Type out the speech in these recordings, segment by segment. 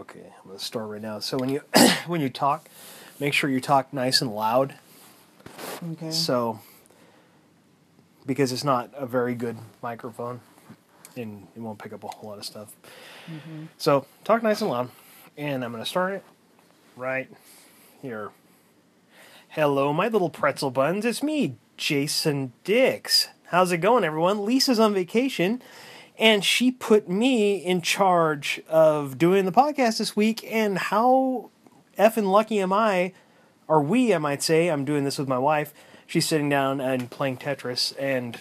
Okay, I'm gonna start right now. So when you when you talk, make sure you talk nice and loud. Okay. So because it's not a very good microphone, and it won't pick up a whole lot of stuff. Mm-hmm. So talk nice and loud, and I'm gonna start it right here. Hello, my little pretzel buns. It's me, Jason Dix. How's it going, everyone? Lisa's on vacation, and she put me in charge of doing the podcast this week. And how effing lucky am I, or we, I might say, I'm doing this with my wife. She's sitting down and playing Tetris, and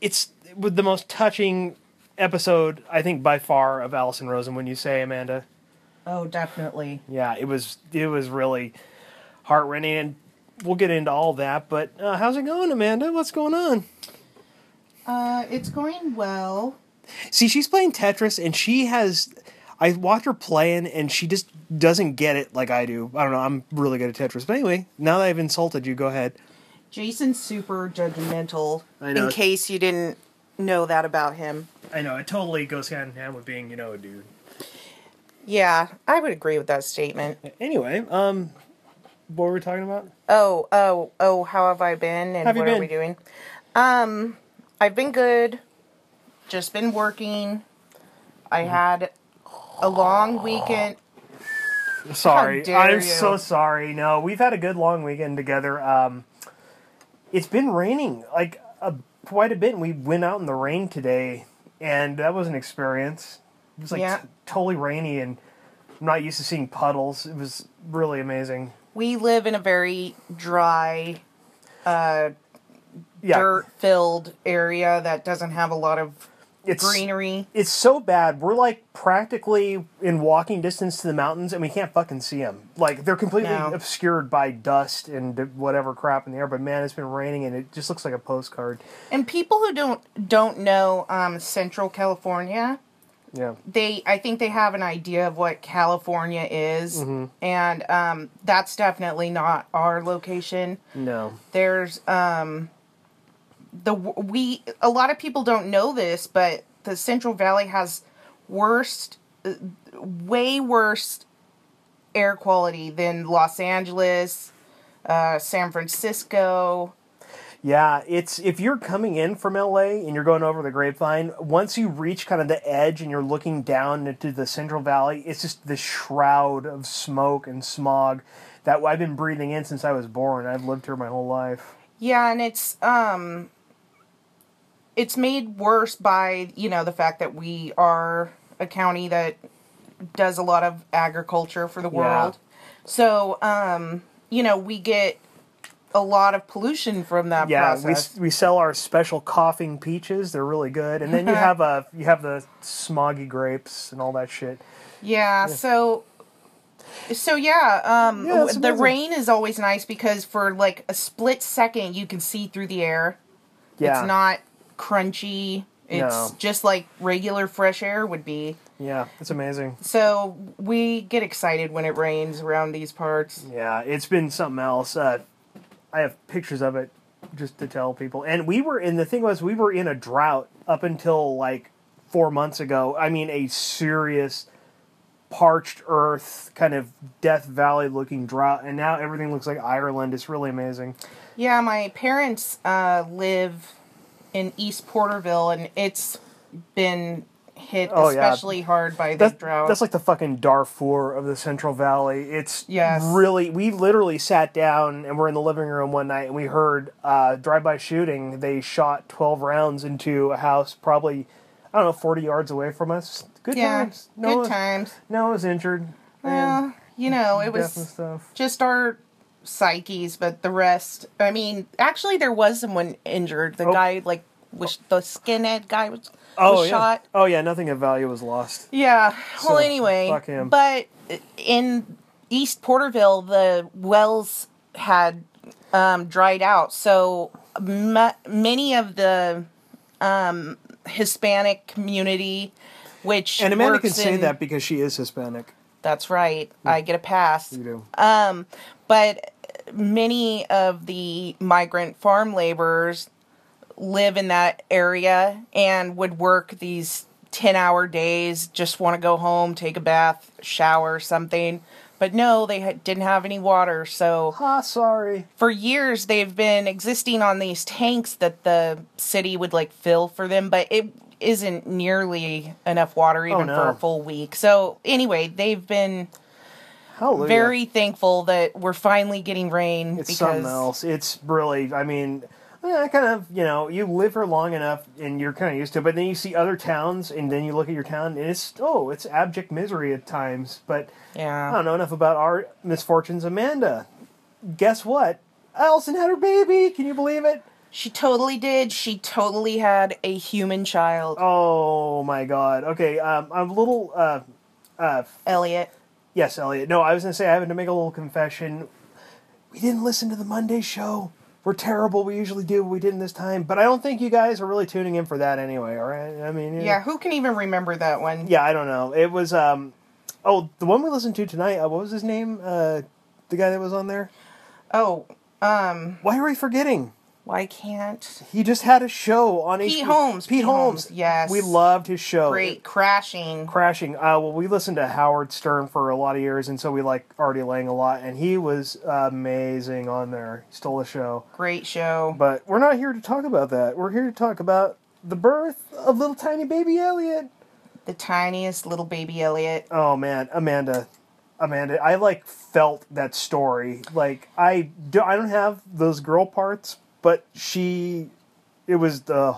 it's with the most touching episode, I think, by far of Allison Rosen. When you say Amanda, oh, definitely. yeah, it was it was really heart rending, and we'll get into all that. But uh, how's it going, Amanda? What's going on? Uh, it's going well. See, she's playing Tetris, and she has. I watch her playing, and she just doesn't get it like I do. I don't know. I'm really good at Tetris, but anyway, now that I've insulted you, go ahead. Jason's super judgmental. I know. In case you didn't know that about him. I know it totally goes hand in hand with being, you know, a dude. Yeah, I would agree with that statement. Anyway, um, what were we talking about? Oh, oh, oh, how have I been and Have you what are been? we doing? Um, I've been good. Just been working. I Mm-hmm. had a long weekend. Sorry, I'm you. so sorry. No, we've had a good long weekend together. Um, it's been raining like a, quite a bit, and we went out in the rain today, and that was an experience. It was like Yeah. t- totally rainy, and I'm not used to seeing puddles. It was really amazing. We live in a very dry, uh, Yeah, dirt-filled area that doesn't have a lot of it's greenery. It's so bad. We're like practically in walking distance to the mountains, and we can't fucking see them. Like they're completely No. obscured by dust and whatever crap in the air. But man, it's been raining, and it just looks like a postcard. And people who don't don't know um, Central California, Yeah. they I think they have an idea of what California is, Mm-hmm. and um, that's definitely not our location. No. There's um, the we a lot of people don't know this, but the Central Valley has worst, uh, way worse air quality than Los Angeles, uh, San Francisco. Yeah, it's if you're coming in from LA and you're going over the grapevine, once you reach kind of the edge and you're looking down into the Central Valley, it's just this shroud of smoke and smog that I've been breathing in since I was born. I've lived here my whole life. Yeah, and it's um it's made worse by, you know, the fact that we are a county that does a lot of agriculture for the Yeah. world. So, um, you know, we get a lot of pollution from that Yeah, process. we we sell our special coughing peaches. They're really good. And then you have a you have the smoggy grapes and all that shit. yeah, so so yeah, um Yeah, the rain is always nice because for like a split second you can see through the air. Yeah. It's not crunchy. It's No. just like regular fresh air would be. Yeah, it's amazing. So we get excited when it rains around these parts. Yeah, it's been something else. Uh, I have pictures of it just to tell people. And we were in the thing was we were in a drought up until like 4 months ago. I mean a serious parched earth kind of death valley looking drought and now everything looks like Ireland. It's really amazing. Yeah, my parents uh, live in East Porterville, and it's been hit Oh, yeah. especially hard by the That's, drought. that's like the fucking Darfur of the Central Valley. It's Yes. really. We literally sat down and we're in the living room one night and we heard uh, drive-by shooting. They shot twelve rounds into a house, probably I don't know, forty yards away from us. Good yeah, times. No, good times. no one was injured. Well, you know, it was just our psyches, but the rest. I mean, actually, there was someone injured. The Oh. guy, like, was the skinhead guy was, Oh was yeah. shot. Oh yeah. Nothing of value was lost. Yeah. Well, anyway, fuck him. but in East Porterville, the wells had um, dried out, so ma- many of the um, Hispanic community, which And Amanda can say in- that because she is Hispanic. That's right. I get a pass. You do. Um, but many of the migrant farm laborers live in that area and would work these 10 hour days, just want to go home, take a bath, shower, something. But no, they ha- didn't have any water. So Ah, sorry. for years, they've been existing on these tanks that the city would like fill for them, but it isn't nearly enough water even Oh, no. for a full week. So anyway, they've been Hallelujah. very thankful that we're finally getting rain It's because something else. It's really, I mean, I kind of, you know, you live here long enough and you're kind of used to it, but then you see other towns and then you look at your town and it's, oh, it's abject misery at times. But yeah. I don't know enough about our misfortunes. Amanda, guess what? Allison had her baby. Can you believe it? She totally did. She totally had a human child. Oh my god. Okay, um, I'm a little, uh, uh, Elliot. Yes, Elliot. No, I was going to say I have to make a little confession. We didn't listen to the Monday show. We're terrible. We usually do, but we didn't this time. But I don't think you guys are really tuning in for that anyway, all right? I mean, Yeah, who can even remember that one? Yeah, I don't know. It was, um, oh, the one we listened to tonight, uh, what was his name? Uh, the guy that was on there? Oh, um, Why are we forgetting? Why can't He just had a show on Pete HBO. Holmes, Pete, Pete Holmes. Holmes, yes. We loved his show. great crashing? Crashing. Uh, well, we listened to Howard Stern for a lot of years, and so we like Artie Lange a lot, and he was amazing on there. He stole the show. Great show. But we're not here to talk about that. We're here to talk about the birth of little tiny baby Elliot. The tiniest little baby Elliot. Oh man, Amanda, Amanda, I like felt that story. Like I do, I don't have those girl parts, but she, it was the,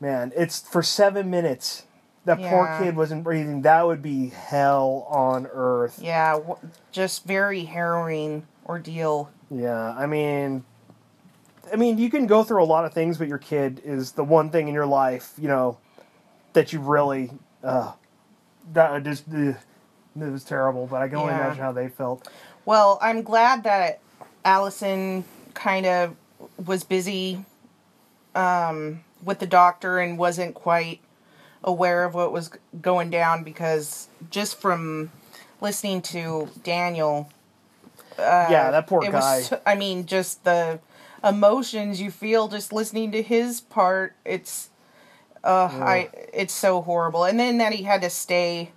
man. It's for seven minutes. That poor kid wasn't breathing. That would be hell on earth. Yeah, w- just very harrowing ordeal. Yeah, I mean, I mean, you can go through a lot of things, but your kid is the one thing in your life, you know, that you really, uh, that just, ugh, it was terrible. But I can only Yeah. imagine how they felt. Well, I'm glad that Allison kind of was busy um, with the doctor and wasn't quite aware of what was going down because just from listening to Daniel, yeah, that poor it guy. was. I mean, just the emotions you feel just listening to his part. It's, uh, I. It's so horrible. And then that he had to stay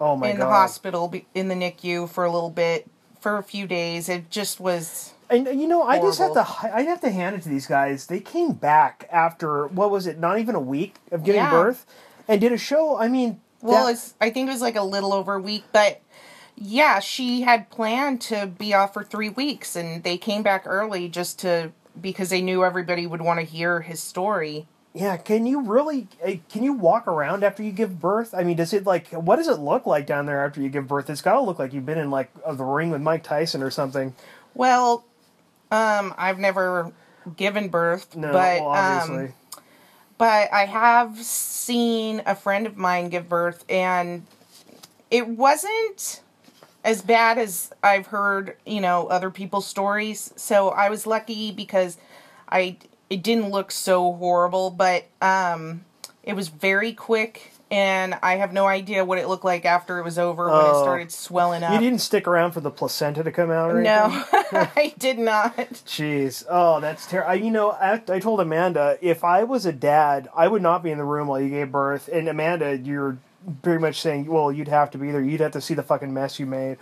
oh my in god! the hospital in the NICU for a little bit for a few days. It just was. And you know, I just have to. I have to hand it to these guys. They came back after what was it? Not even a week of giving Yeah. birth, and did a show. I mean, Well, that- it's. I think it was like a little over a week, but yeah, she had planned to be off for three weeks, and they came back early just to because they knew everybody would want to hear his story. Yeah, can you really? eh, Can you walk around after you give birth? I mean, does it like? What does it look like down there after you give birth? It's got to look like you've been in like the ring with Mike Tyson or something. Well, um, I've never given birth, No, but well, obviously. um, but I have seen a friend of mine give birth, and it wasn't as bad as I've heard, you know, other people's stories. So I was lucky because I it didn't look so horrible, but um, it was very quick, and I have no idea what it looked like after it was over when it Oh. started swelling up. you didn't stick around for the placenta to come out, or anything? no, I did not. Jeez, oh, that's terrible. You know, I, I told Amanda if I was a dad, I would not be in the room while you gave birth. And Amanda, you're pretty much saying, well, you'd have to be there. You'd have to see the fucking mess you made.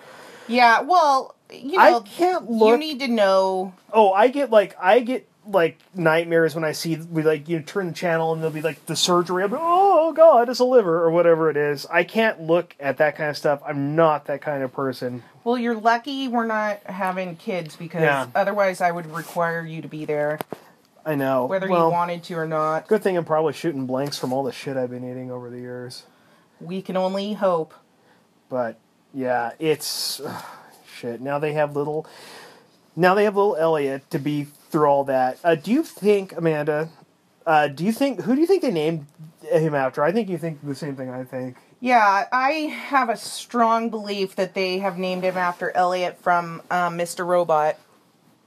Yeah, well, you I can't you need to know. Oh, I get like I get like nightmares when I see we like you know, turn the channel and there'll be like the surgery. I'm like, oh god, it's a liver or whatever it is. I can't look at that kind of stuff. I'm not that kind of person. Well, you're lucky we're not having kids because Yeah. otherwise I would require you to be there, I know. whether well, you wanted to or not. Good thing I'm probably shooting blanks from all the shit I've been eating over the years. We can only hope. But yeah, it's ugh, shit. Now they have little. Now they have little Elliot to be through all that. Uh, do you think, Amanda? Uh, do you think who do you think they named him after? I think you think the same thing. I think. Yeah, I have a strong belief that they have named him after Elliot from um, Mr. Robot.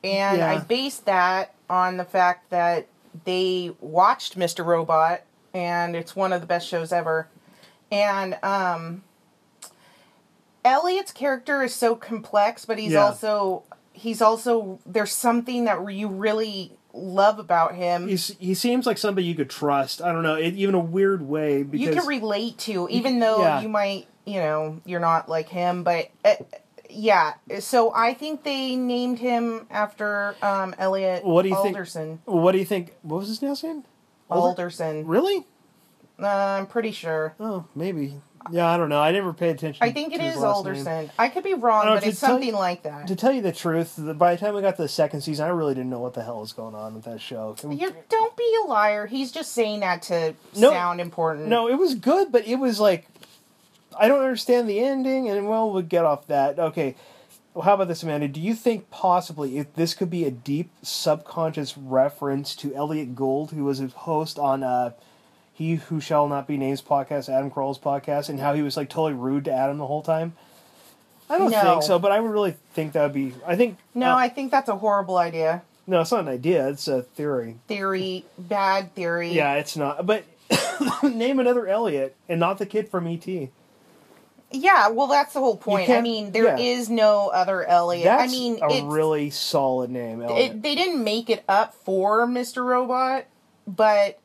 And I Yeah. based that on the fact that they watched Mr. Robot, and it's one of the best shows ever. And um, Elliot's character is so complex, but he's Yeah. also he's also there's something that you really love about him. He's, he seems like somebody you could trust. I don't know, it, even a weird way because you can relate to, even though yeah. you might, you know, you're not like him. But uh, yeah, so I think they named him after um, Elliot What do you think- what do you think? What was his last name? Alder- Alderson. Really? Uh, I'm pretty sure. Oh, maybe. Yeah, I don't know. I never paid attention. I think it is last name. Alderson. I could be wrong, know, but it's something you- like that. To tell you the truth, the, by the time we got to the second season, I really didn't know what the hell was going on with that show. You don't be a liar. He's just saying that to No. sound important. No, it was good, but it was like I don't understand the ending, and well, we'll get off that. Okay, well, how about this, Amanda? Do you think possibly if this could be a deep subconscious reference to Elliott Gould, who was a host on uh, He Who Shall Not Be Named podcast, Adam Carolla's podcast, and how he was like totally rude to Adam the whole time? I don't No. think so, but I would really think that would be. I think No, uh, I think that's a horrible idea. no, it's not an idea; it's a theory. Theory, bad theory. Yeah, it's not. But name another Elliot, and not the kid from ET. Yeah, well, that's the whole point. I mean, there yeah. is no other Elliot. That's I mean, a it's, really solid name. Elliot. it, they didn't make it up for Mr. Robot, but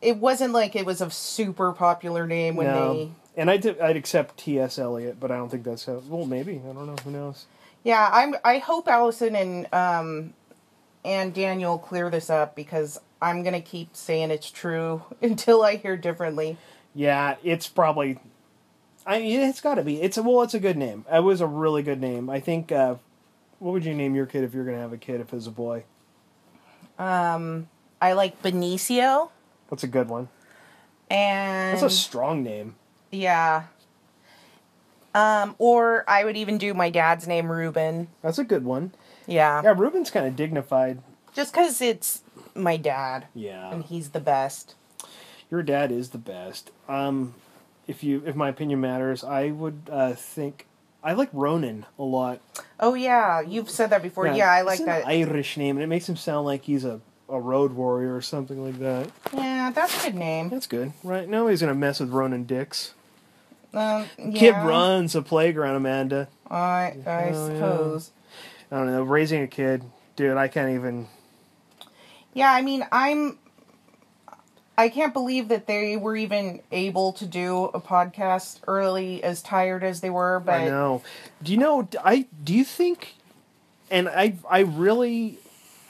it wasn't like it was a super popular name when no. they. And I'd, I'd accept T.S. Eliot, but I don't think that's how. Well, maybe I don't know. Who knows? Yeah, I'm. I hope Allison and um, and Daniel clear this up because I'm gonna keep saying it's true until I hear differently. Yeah, it's probably. I mean, it's got to be. It's a well. It's a good name. It was a really good name. I think. Uh, what would you name your kid if you're gonna have a kid if it's a boy? Um, I like Benicio That's a good one. and That's a strong name. yeah. Um, or I would even do my dad's name Ruben. That's a good one. Yeah, Yeah, Ruben's kind of dignified. just because it's my dad Yeah, and he's the best. your dad is the best. Um, if you, if my opinion matters, I would uh, think I like Ronan a lot. Oh yeah, you've said that before. Yeah, I like it's that. Irish name, and it makes him sound like he's a, a road warrior or something like that. yeah, that's a good name. That's good, right? Nobody's gonna mess with Ronan Dix. Um, yeah, Kid runs a playground, Amanda. I I yeah. suppose. I don't know. Raising a kid, dude, I can't even. Yeah, I mean, I'm. I can't believe that they were even able to do a podcast early, as tired as they were. But I know. Do you know? I do you think? And I, I really,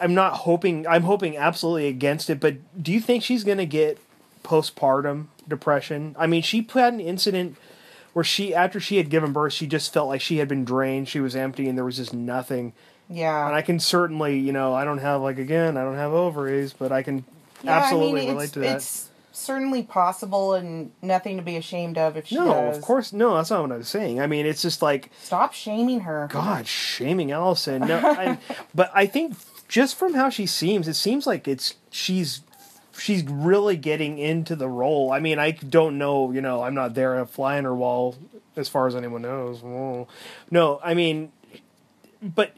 I'm not hoping. I'm hoping absolutely against it. But do you think she's gonna get postpartum depression? I mean, she had an incident where she, after she had given birth, she just felt like she had been drained. She was empty, and there was just nothing. yeah, And I can certainly, you know, I don't have like again, I don't have ovaries, but I can yeah, absolutely I mean, relate to that. It's certainly possible and nothing to be ashamed of if she no, does. of course, no. That's not what I was saying. I mean, it's just like Stop shaming her. God, shaming Allison. No, I, but I think just from how she seems, it seems like it's she's she's really getting into the role. I mean, I don't know, you know, I'm not there flying her wall as far as anyone knows. Whoa. No, I mean, but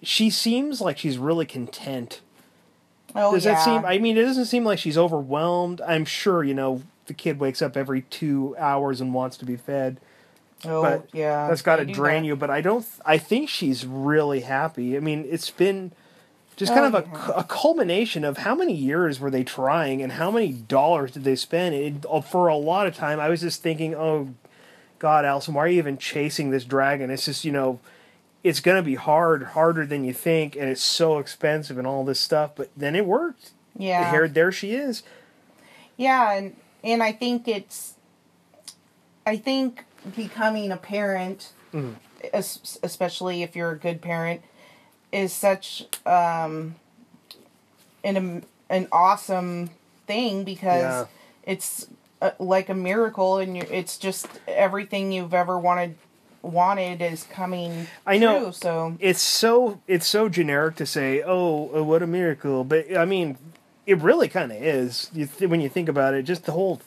she seems like she's really content. Oh Does yeah. that seem? I mean, it doesn't seem like she's overwhelmed. I'm sure, you know, the kid wakes up every two hours and wants to be fed oh but yeah. that's got to drain that. you. But I don't. I think she's really happy. I mean, it's been just kind Oh, of a, yeah. a culmination of how many years were they trying and how many dollars did they spend. It, uh, for a lot of time, I was just thinking, oh, God, Allison, why are you even chasing this dragon? It's just you know. It's gonna be hard, harder than you think, and it's so expensive and all this stuff. But then it worked. Yeah. Here, there she is. Yeah, and and I think it's I think becoming a parent Mm-hmm. especially if you're a good parent is such um an an awesome thing because Yeah. it's uh, like a miracle and it's just everything you've ever wanted wanted is coming I know. true, so it's so it's so generic to say, "Oh, uh, what a miracle!" But I mean, it really kind of is. You th- when you think about it, just the whole.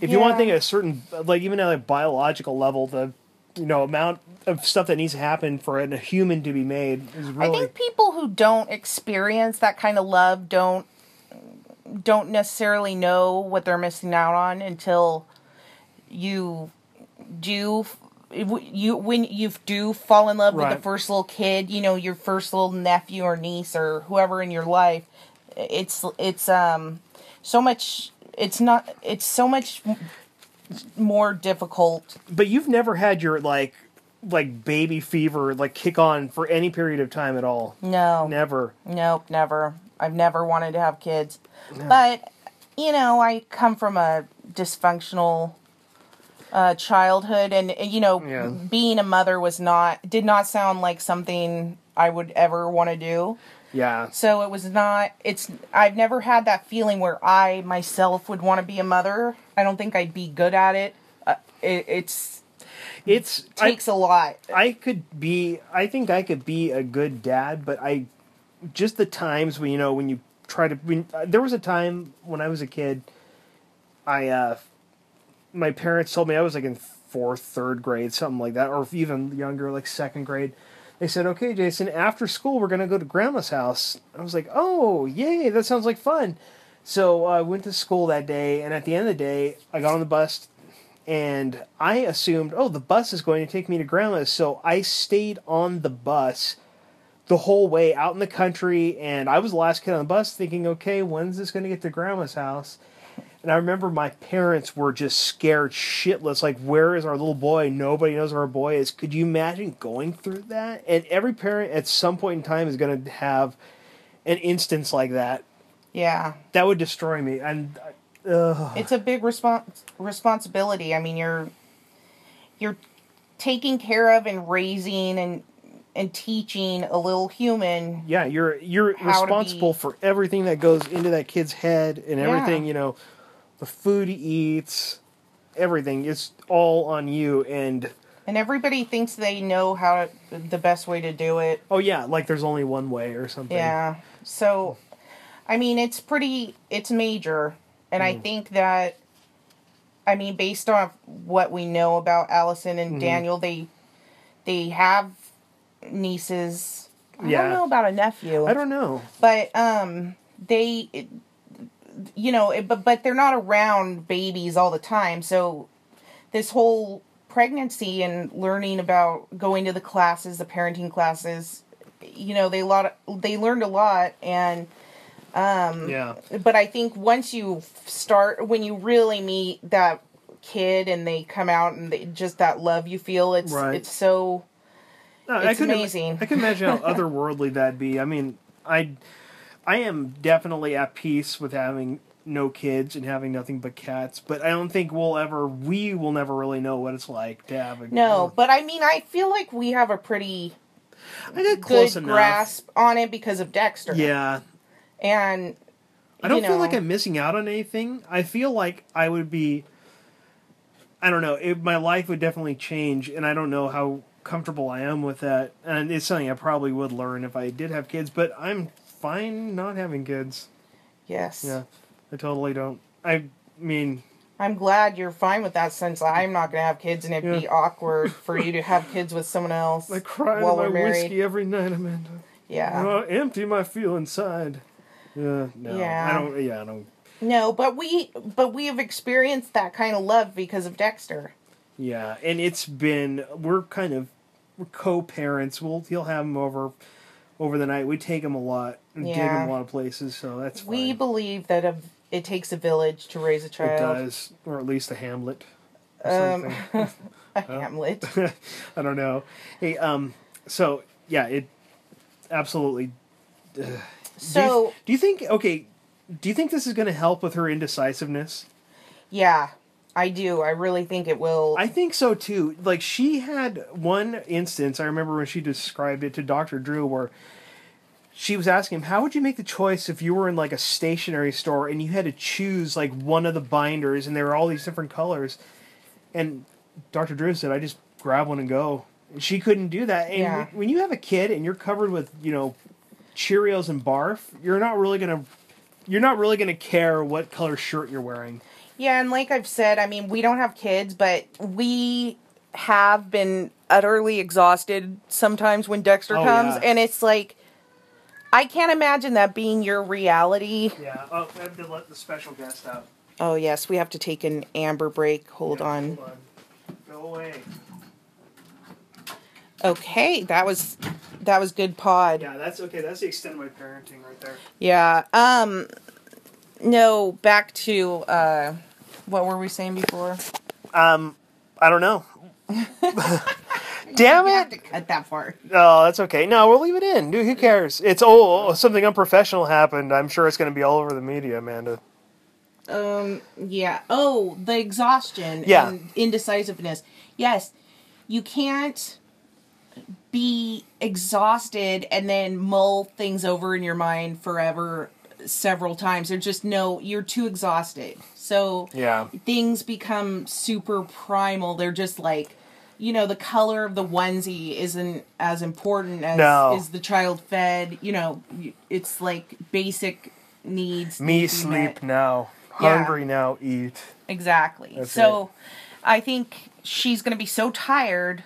If you want to Yeah. think at a certain, like even at a biological level, the you know amount of stuff that needs to happen for a human to be made is really. I think people who don't experience that kind of love don't don't necessarily know what they're missing out on until you do you when you do fall in love with the first little kid, you know, your first little nephew or niece or whoever in your life, it's it's um so much it's not it's so much more difficult But you've never had your like like baby fever like kick on for any period of time at all. no Never. nope never i've never wanted to have kids but you know i come from a dysfunctional uh, childhood and you know Yeah. being a mother was not did not sound like something i would ever want to do Yeah. So it was not. It's. I've never had that feeling where I myself would want to be a mother. I don't think I'd be good at it. Uh, it it's It's takes a lot. I could be I think I could be a good dad, but I just the times when you know when you try to when uh, there was a time when I was a kid I uh my parents told me I was like in fourth, third grade, something like that, or even younger, like second grade. They said, "Okay, Jason, after school, we're gonna go to Grandma's house." I was like, "Oh, yay! That sounds like fun." So uh, I went to school that day, and at the end of the day, I got on the bus, and I assumed, "Oh, the bus is going to take me to Grandma's." So I stayed on the bus the whole way out in the country, and I was the last kid on the bus, thinking, "Okay, when's this going to get to Grandma's house?" And I remember my parents were just scared shitless. Like, where is our little boy? Nobody knows where our boy is. Could you imagine going through that? And every parent at some point in time is going to have an instance like that. Yeah, That would destroy me. And, uh, it's a big respons- responsibility. I mean, you're you're taking care of and raising and and teaching a little human. yeah, you're you're responsible be- for everything that goes into that kid's head and everything. Yeah. You know, the food he eats, everything. It's all on you. And And everybody thinks they know how to, the best way to do it. oh yeah, like there's only one way or something. Yeah. So, I mean, it's pretty, it's major. And I think that, I mean, based on what we know about Allison and Daniel, they, they have nieces. I Yeah. don't know about a nephew. I don't know. but, um, they, it- you know, it, but, but they're not around babies all the time. So, this whole pregnancy and learning about going to the classes, the parenting classes, you know, they lot they learned a lot and Um, yeah. but I think once you start when you really meet that kid and they come out and they, just that love you feel it's Right. it's so No, I It's couldn't- amazing. I can imagine how otherworldly that'd be. I mean, I, I am definitely at peace with having no kids and having nothing but cats. But I don't think we'll ever, we will never really know what it's like to have a. no, but I mean I feel like we have a pretty I got good enough. grasp on it because of Dexter. Yeah, And I don't you feel like I'm missing out on anything. I feel like I would be. I don't know. It, my life would definitely change, and I don't know how comfortable I am with that. And it's something I probably would learn if I did have kids. But I'm fine not having kids. Yes. Yeah, I totally don't. I mean, I'm glad you're fine with that since I'm not going to have kids and it'd be awkward for you to have kids with someone else I cry while my we're married. whiskey every night, Amanda. Yeah. Oh, empty my feel inside. Yeah, no, Yeah. I don't. Yeah, I don't. No, but we but we have experienced that kind of love because of Dexter. Yeah, and it's been we're kind of we're co-parents. We'll he'll have him over over the night. We take him a lot and take him a lot of places, so that's fine. We believe that a, it takes a village to raise a child. it does, or at least a Hamlet. Um. A Hamlet. I don't know. Hey, um, so yeah, it absolutely. Do you, So do you think okay? Do you think this is going to help with her indecisiveness? yeah, I do. I really think it will. I think so too. Like she had one instance, I remember when she described it to Dr. Drew where she was asking him, How would you make the choice if you were in like a stationery store and you had to choose like one of the binders and there were all these different colors? And Dr. Drew said, I just grab one and go. And she couldn't do that. And Yeah. when you have a kid and you're covered with, you know, Cheerios and barf, you're not really gonna you're not really gonna care what color shirt you're wearing. Yeah, and like I've said, I mean, we don't have kids, but we have been utterly exhausted sometimes when Dexter Oh, comes, yeah. and it's like I can't imagine that being your reality. Yeah. Oh, I have to let the special guest out. Oh yes, we have to take an amber break. Hold Yeah, on. Hold on. Go away. Okay, that was that was good pod. Yeah, that's okay. That's the extent of my parenting right there. Yeah. Um no, back to uh what were we saying before? Um, I don't know. Damn it! to cut that part. Oh, that's okay. No, we'll leave it in. Dude, who cares? It's oh, something unprofessional happened. I'm sure it's going to be all over the media, Amanda. Um yeah. Oh, the exhaustion Yeah. and indecisiveness. Yes. You can't be exhausted and then mull things over in your mind forever several times. There's just no you're too exhausted. So Yeah. things become super primal. They're just like, you know, the color of the onesie isn't as important as No. is the child fed. You know, it's like basic needs. Me need to be sleep met. now. Yeah. Hungry now. Eat. Exactly. That's so, I think she's going to be so tired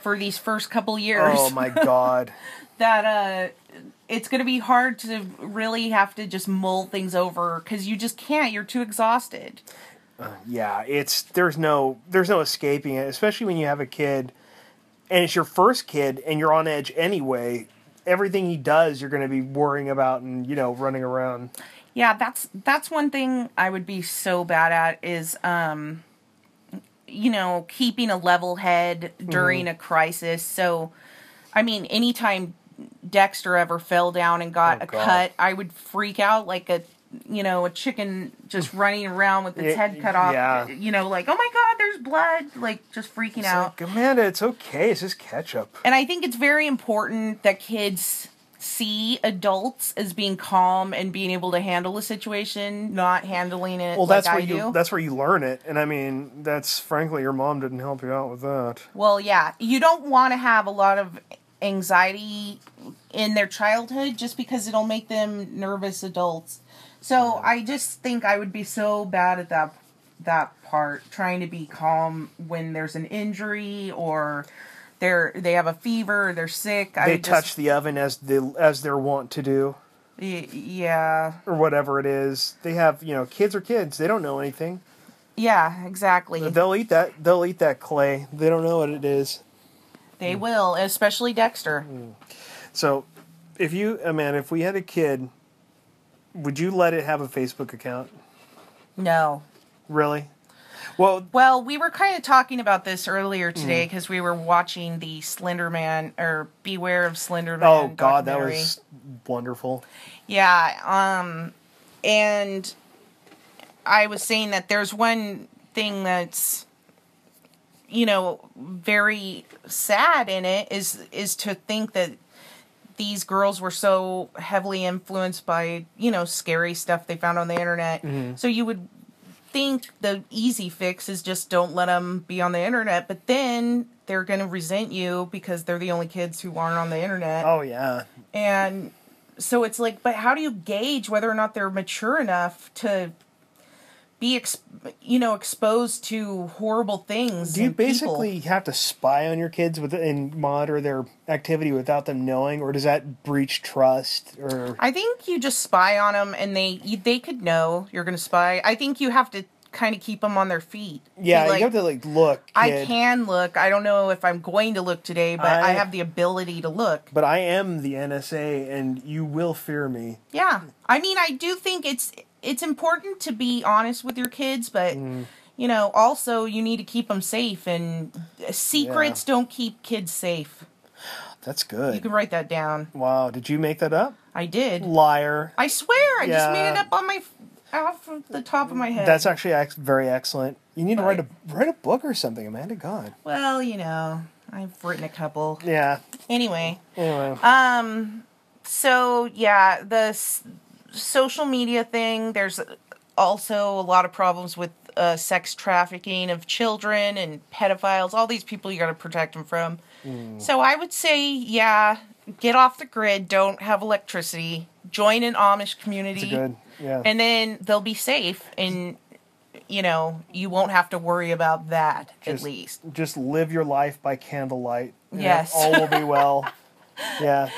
for these first couple years Oh my god. that uh it's going to be hard to really have to just mull things over cuz you just can't. You're too exhausted. Yeah, it's there's no there's no escaping it, especially when you have a kid and it's your first kid and you're on edge anyway. Everything he does, you're going to be worrying about and you know running around. Yeah, that's that's one thing I would be so bad at is um you know, keeping a level head during Mm-hmm. a crisis. So I mean, anytime Dexter ever fell down and got Oh, a God. cut, I would freak out like a you know, a chicken just running around with its Yeah, head cut off. yeah. You know, like, oh my god, there's blood, like just freaking It's out. like, Amanda, it's okay. It's just ketchup. And I think it's very important that kids see adults as being calm and being able to handle a situation, not handling it Well, like that's I where you do. that's where you learn it, and I mean that's frankly your mom didn't help you out with that. well, yeah, you don't want to have a lot of anxiety in their childhood just because it'll make them nervous adults. So I just think I would be so bad at that that part, trying to be calm when there's an injury or they're they have a fever, they're sick. I They touch just, the oven as the as they're wont to do, y- yeah, or whatever it is. They have you know kids are kids. They don't know anything. yeah, exactly. They'll eat that. They'll eat that clay. They don't know what it is. They will, especially Dexter. Mm. So, if you, Amanda, if we had a kid, would you let it have a Facebook account? No. Really? Well, Well, we were kind of talking about this earlier today Mm. because we were watching the Slender Man or Beware of Slender Man. oh God, that was wonderful. Yeah, um and I was saying that there's one thing that's you know very sad in it is is to think that these girls were so heavily influenced by, you know, scary stuff they found on the internet. So you would think the easy fix is just don't let them be on the internet, but then they're going to resent you because they're the only kids who aren't on the internet. Oh yeah, And so it's like, but how do you gauge whether or not they're mature enough to be, ex- you know, exposed to horrible things? Do you and people? basically have to spy on your kids with and monitor their activity without them knowing, or does that breach trust? Or I think you just spy on them, and they they could know you're going to spy. I think you have to kind of keep them on their feet. yeah, like, you have to like look. I can look. I don't know if I'm going to look today, but I, I- have the ability to look. But I am the NSA, and you will fear me. Yeah. I mean, I do think it's it's important to be honest with your kids, but Mm. you know, also you need to keep them safe and secrets don't keep kids safe. That's good. You can write that down. Wow, did you make that up? I did. Liar. I swear, I just made it up on my off of the top of my head. That's actually very excellent. You need to write a write a book or something, Amanda. God. well, you know, I've written a couple. Yeah. Anyway, Anyway. Um, so yeah, the social media thing. There's also a lot of problems with uh, sex trafficking of children and pedophiles. All these people you got to protect them from. So I would say, yeah, get off the grid. Don't have electricity. Join an Amish community, good. Yeah. and then they'll be safe. And you know, you won't have to worry about that at least. just live your life by candlelight. and Yes. All will be well. yeah.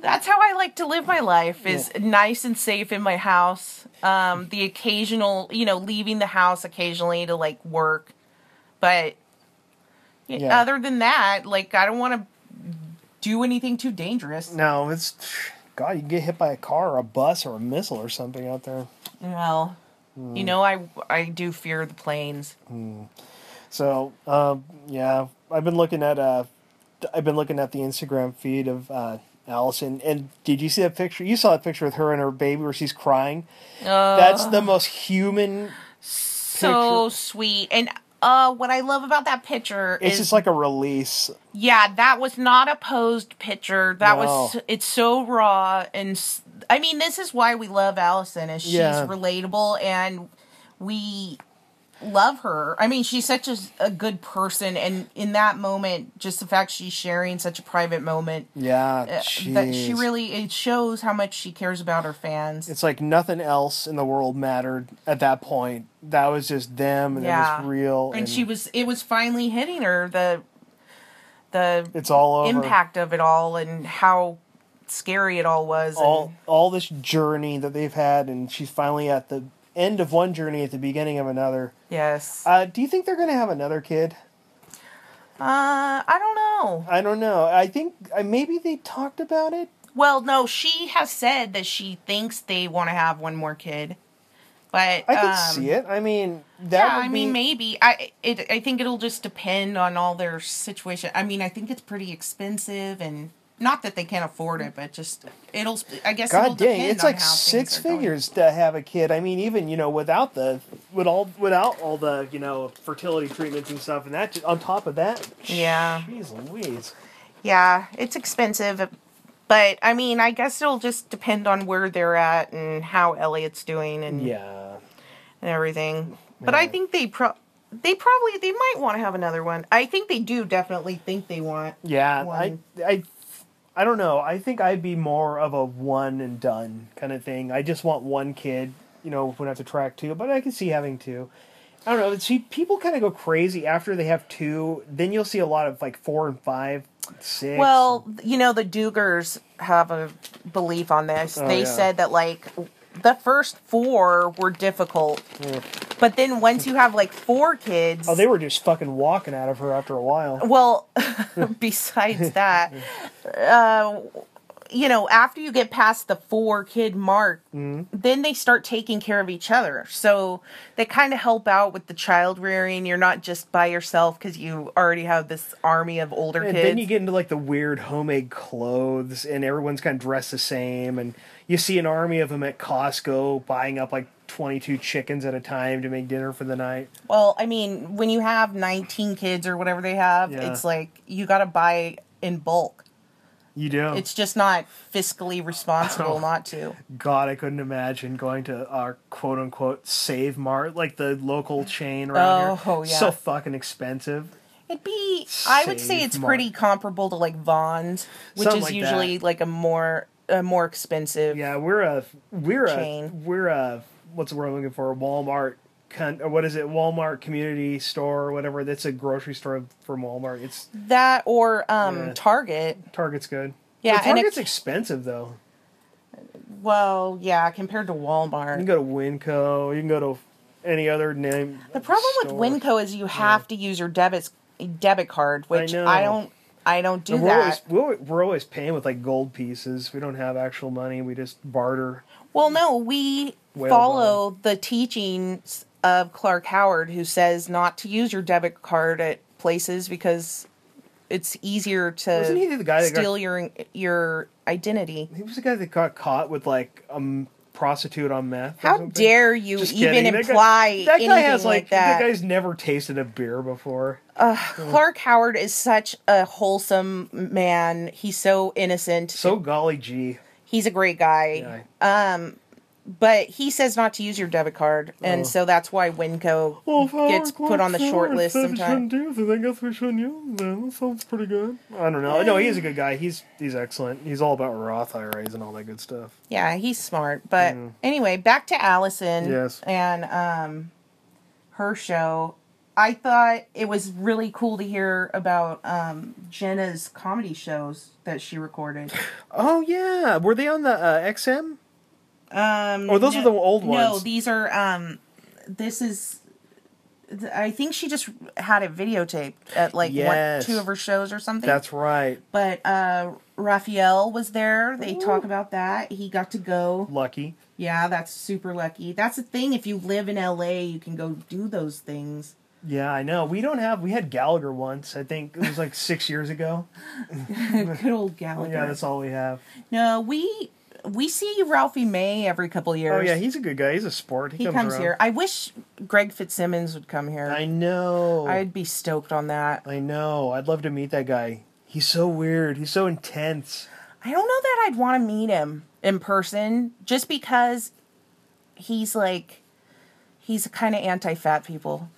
That's how I like to live my life is nice and safe in my house. Um, the occasional, you know, leaving the house occasionally to like work. But Yeah. other than that, like I don't want to do anything too dangerous. No, it's God. You get hit by a car or a bus or a missile or something out there. Well, Hmm. you know, I I do fear the planes. So, um, yeah, I've been looking at uh, I've been looking at the Instagram feed of uh, Allison, and did you see that picture? You saw that picture with her and her baby where she's crying. That's the most human. So picture. sweet. And uh, what I love about that picture It's is just like a release. Yeah, that was not a posed picture. That was it's so raw and I mean this is why we love Allison is she's Yeah. relatable and we love her. I mean, she's such a, a good person and in that moment just the fact she's sharing such a private moment Yeah, uh, that she really it shows how much she cares about her fans. It's like nothing else in the world mattered at that point. That was just them, and Yeah. it was real. and she was it was finally hitting her the the It's all over. impact of it all and how scary it all was and- all all this journey that they've had, and she's finally at the end of one journey at the beginning of another. yes Uh, do you think they're gonna have another kid? Uh, I don't know. I don't know. I think uh, maybe they talked about it. Well, no, she has said that she thinks they want to have one more kid, but I could um, see it. I mean, that yeah, I mean, be- maybe. I it. I think it'll just depend on all their situation. I mean, I think it's pretty expensive, and not that they can't afford it, but just it'll. I guess. it'll God dang, depend it's like six are going. figures to have a kid. I mean, even you know, without the with all without all the you know fertility treatments and stuff, and that on top of that, Yeah. jeez Louise. Yeah, it's expensive, but I mean, I guess it'll just depend on where they're at and how Elliot's doing and Yeah, and everything. But I think they pro they probably they might want to have another one. I think they do definitely think they want. yeah. One. I I I don't know. I think I'd be more of a one and done kind of thing. I just want one kid. You know, wouldn't have to track two, but I can see having two. I don't know. See, people kind of go crazy after they have two. Then you'll see a lot of like four and five, six. Well, you know, the Duggars have a belief on this. Oh, they yeah. said that like the first four were difficult, but then once you have like four kids, oh, they were just fucking walking out of her after a while. Well, besides that, uh, you know, after you get past the four kid mark, Mm-hmm. then they start taking care of each other. So they kind of help out with the child rearing. You're not just by yourself because you already have this army of older And kids. then you get into like the weird homemade clothes, and everyone's kind of dressed the same, and you see an army of them at Costco buying up like twenty-two chickens at a time to make dinner for the night. well, I mean, when you have 19 kids or whatever they have, Yeah. it's like you got to buy in bulk. You do. It's just not fiscally responsible Oh. not to. God, I couldn't imagine going to our quote unquote Save Mart, like the local chain around Oh, here. Oh, yeah. So fucking expensive. It'd be. I would say it's Mart. pretty comparable to like Vons, which Something is like usually that. like a more a more expensive. Yeah, we're a we're a Chain. we're a what's the word I'm looking for? Walmart. Con, or what is it? Walmart community store or whatever. That's a grocery store from Walmart. It's That or um Yeah. Target. Target's good. Yeah, Target's it- expensive though. Well, yeah, compared to Walmart You can go to Winco. You can go to any other name. The problem with. Winco is you have to use your debit debit card, which know. I, don't. I don't do And we're that. always we're, we're always paying with like gold pieces. We don't have actual money. We just barter. Well, no, we follow the teachings of Clark Howard, who says not to use your debit card at places because it's easier to Wasn't he the guy that got- steal your your identity. He was the guy that got caught with like a prostitute on meth. How dare you Just even kidding. That guy- imply that guy has like, like that? guy's never tasted a beer before. Clark Howard is such a wholesome man. He's so innocent. So golly gee. He's a great guy. Yeah. But he says not to use your debit card, and Oh. so that's why Winco gets put on the short list sometimes. use it. I guess we shouldn't use it. That sounds pretty good. I don't know. No, he's a good guy. He's he's excellent. He's all about Roth IRAs and all that good stuff. Yeah, he's smart. But anyway, back to Allison Yes. and um, her show. I thought it was really cool to hear about um, Jenna's comedy shows that she recorded. Oh yeah, were they on the uh, XM? Um, Oh, those are the old ones. No, these are. Um, this is I think she just had it videotaped at like Yes. one, two of her shows or something. That's right. but uh, Raphael was there. They talk about that. He got to go. Lucky. Yeah, that's super lucky. That's the thing. If you live in LA, you can go do those things. Yeah, I know. We don't have. We had Gallagher once. I think it was like six years ago. Good old Gallagher. Yeah, that's all we have. No, we we see Ralphie May every couple years. Oh yeah, he's a good guy. He's a sport. He, he comes, comes here. I wish Greg Fitzsimmons would come here. I know. I'd be stoked on that. I know. I'd love to meet that guy. He's so weird. He's so intense. I don't know that I'd want to meet him in person just because he's like he's kind of anti-fat people.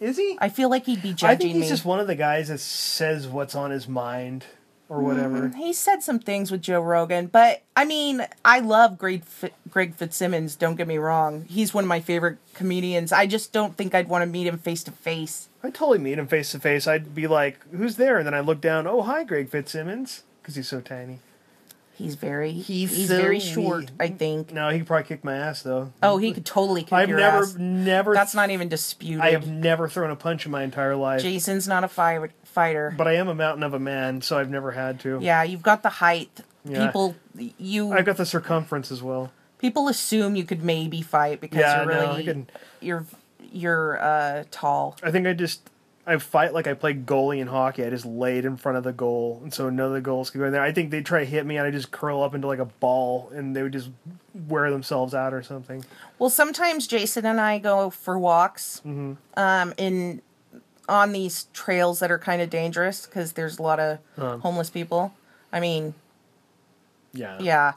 Is he? I feel like he'd be judging me. I think he's me. just one of the guys that says what's on his mind or whatever. Mm, he said some things with Joe Rogan, but I mean, I love Greg, Fi- Greg Fitzsimmons. Don't get me wrong; he's one of my favorite comedians. I just don't think I'd want to meet him face to face. I totally meet him face to face. I'd be like, "Who's there?" And then I look down. Oh, hi, Greg Fitzsimmons, because he's so tiny. He's very He's he's, so very short. I think. No, he could probably kick my ass though. Oh, he could totally kick. I've your never, ass. never. That's not even disputed. I have never thrown a punch in my entire life, Jason's not a fi- fighter. but I am a mountain of a man, so I've never had to. yeah, you've got the height. Yeah. People, you I've got the circumference as well. people assume you could maybe fight because Yeah, you're really can- you're you're uh tall. I think I just I fight like I play goalie in hockey. I just laid in front of the goal, and so none of the goals could go in there. I think they try to hit me, and I just curl up into like a ball, and they would just wear themselves out or something. Well, sometimes Jason and I go for walks Mm-hmm. um, in on these trails that are kind of dangerous because there's a lot of Um. homeless people. I mean, Yeah. yeah.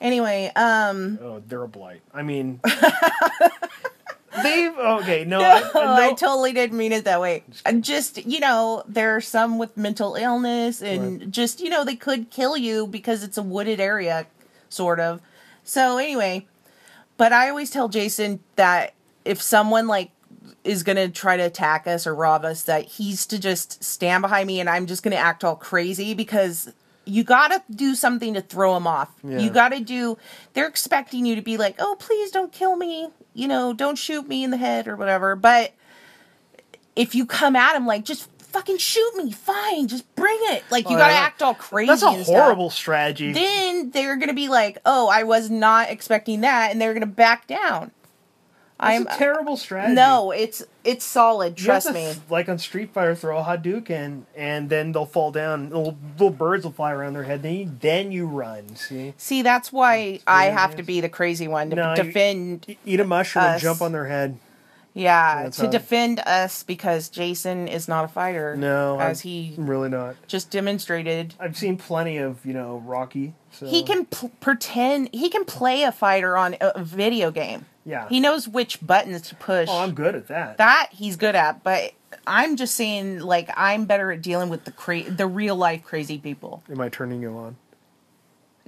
Anyway, um, Oh, they're a blight. I mean, they've okay. No, uh, I, no, I, totally didn't mean it that way. Just you know, there are some with mental illness and Right. just you know they could kill you because it's a wooded area, sort of. So anyway, but I always tell Jason that if someone like is gonna try to attack us or rob us, that he's to just stand behind me and I'm just gonna act all crazy because you gotta do something to throw them off. Yeah. You gotta do. They're expecting you to be like, "Oh, please don't kill me," you know, "Don't shoot me in the head" or whatever. But if you come at him like, "Just fucking shoot me," fine, just bring it. Like you Oh, gotta act all crazy. that's a and stuff. horrible strategy. Then they're gonna be like, "Oh, I was not expecting that," and they're gonna back down. That's I'm a terrible strategy. no, it's it's solid. You Trust to, me. Like on Street Fighter, throw a Hadouken, and then they'll fall down. Little, little birds will fly around their head. Then you, then you run. See, See, that's why I what it have to be the crazy one to No, you- defend. E- eat a mushroom and jump on their head. Yeah, to defend us because Jason is not a fighter. No, as I'm he really not. just demonstrated. I've seen plenty of you know Rocky. So He can pl- pretend. He can play a fighter on a a video game. Yeah. He knows which buttons to push. Oh, I'm good at that. that he's good at, but I'm just saying, like, I'm better at dealing with the cra- the real life crazy people. Am I turning you on?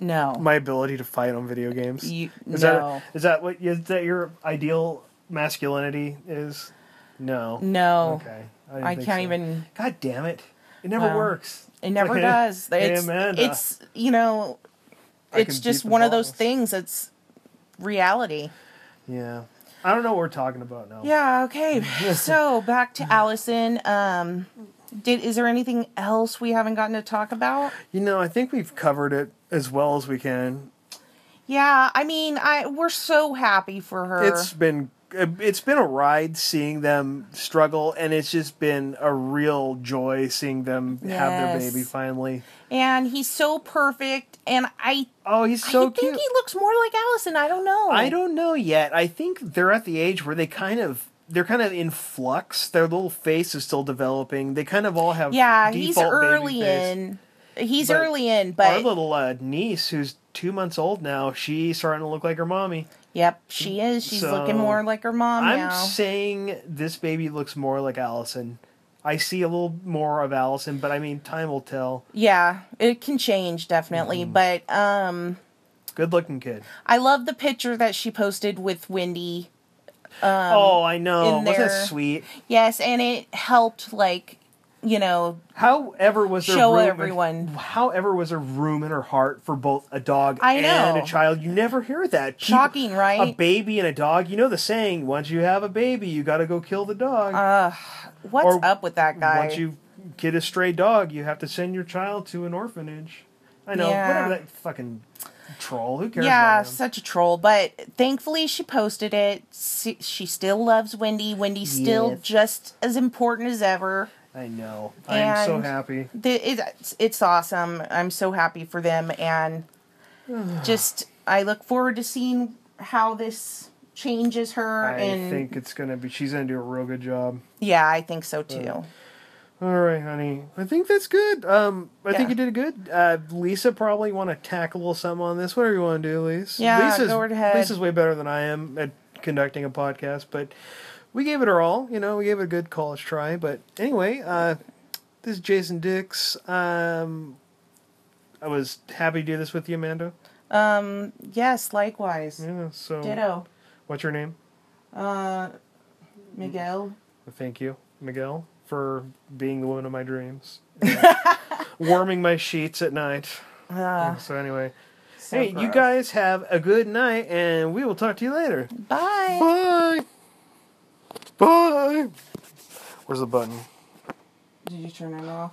No, My ability to fight on video games. You- is no. that is that what is that your ideal masculinity is? No. no, Okay. didn't I can't so. even. God damn it! It never Well, works. It never Like, does. It's Amanda. it's you know, it's just one of those things. It's reality. Yeah. I don't know what we're talking about now. Yeah. Okay. so back to Allison. Um, did is there anything else we haven't gotten to talk about? You know, I think we've covered it as well as we can. Yeah. I mean, I we're so happy for her. It's been it's been a ride seeing them struggle, and it's just been a real joy seeing them have their baby finally. and he's so perfect. And I, Oh, he's so I so think cute. he looks more like Allison. I don't know. I don't know yet. I think they're at the age where they kind of they're kind of in flux. Their little face is still developing. They kind of all have Yeah, he's early in. He's But early in, but Our little uh, niece, who's two months old now, she's starting to look like her mommy. Yep, she is. She's So, looking more like her mom I'm now. saying this baby looks more like Allison. I see a little more of Allison, but I mean, time will tell. Yeah, it can change definitely, Mm-hmm. but um Good looking kid. I love the picture that she posted with Wendy. oh, I know. Wasn't that sweet? Yes, and it helped like you know, However, was there Show room everyone. However, was there room in her heart for both a dog I and know. a child? You never hear that. People- Shocking, right? A baby and a dog. You know the saying: once you have a baby, you got to go kill the dog. uh, what's Or up with that guy? Once you get a stray dog, you have to send your child to an orphanage. I know, Yeah. whatever that fucking troll. Who cares? yeah, about him? such a troll. But thankfully, she posted it. She, she still loves Wendy. Wendy's still Yes. just as important as ever. I know. I'm so happy. The, it's, it's awesome. I'm so happy for them, and just I look forward to seeing how this changes her. And I and think it's gonna be. She's gonna do a real good job. yeah, I think so too. All right, honey. I think that's good. Um, I think you did good. Uh, Lisa probably want to tack a little something on this. Whatever you want to do, Lisa. Yeah, Lisa's, go right ahead. Lisa's way better than I am at conducting a podcast, but we gave it our all. You know, we gave it a good college try. But anyway, uh, this is Jason Dix. Um, I was happy to do this with you, Amanda. Um, yes, likewise. Yeah. So, Ditto. what's your name? Uh, Miguel. Thank you, Miguel, for being the woman of my dreams, warming my sheets at night. Uh, So anyway, so hey, you guys have a good night, and we will talk to you later. Bye. Bye. Bye. Where's the button? Did you turn it off?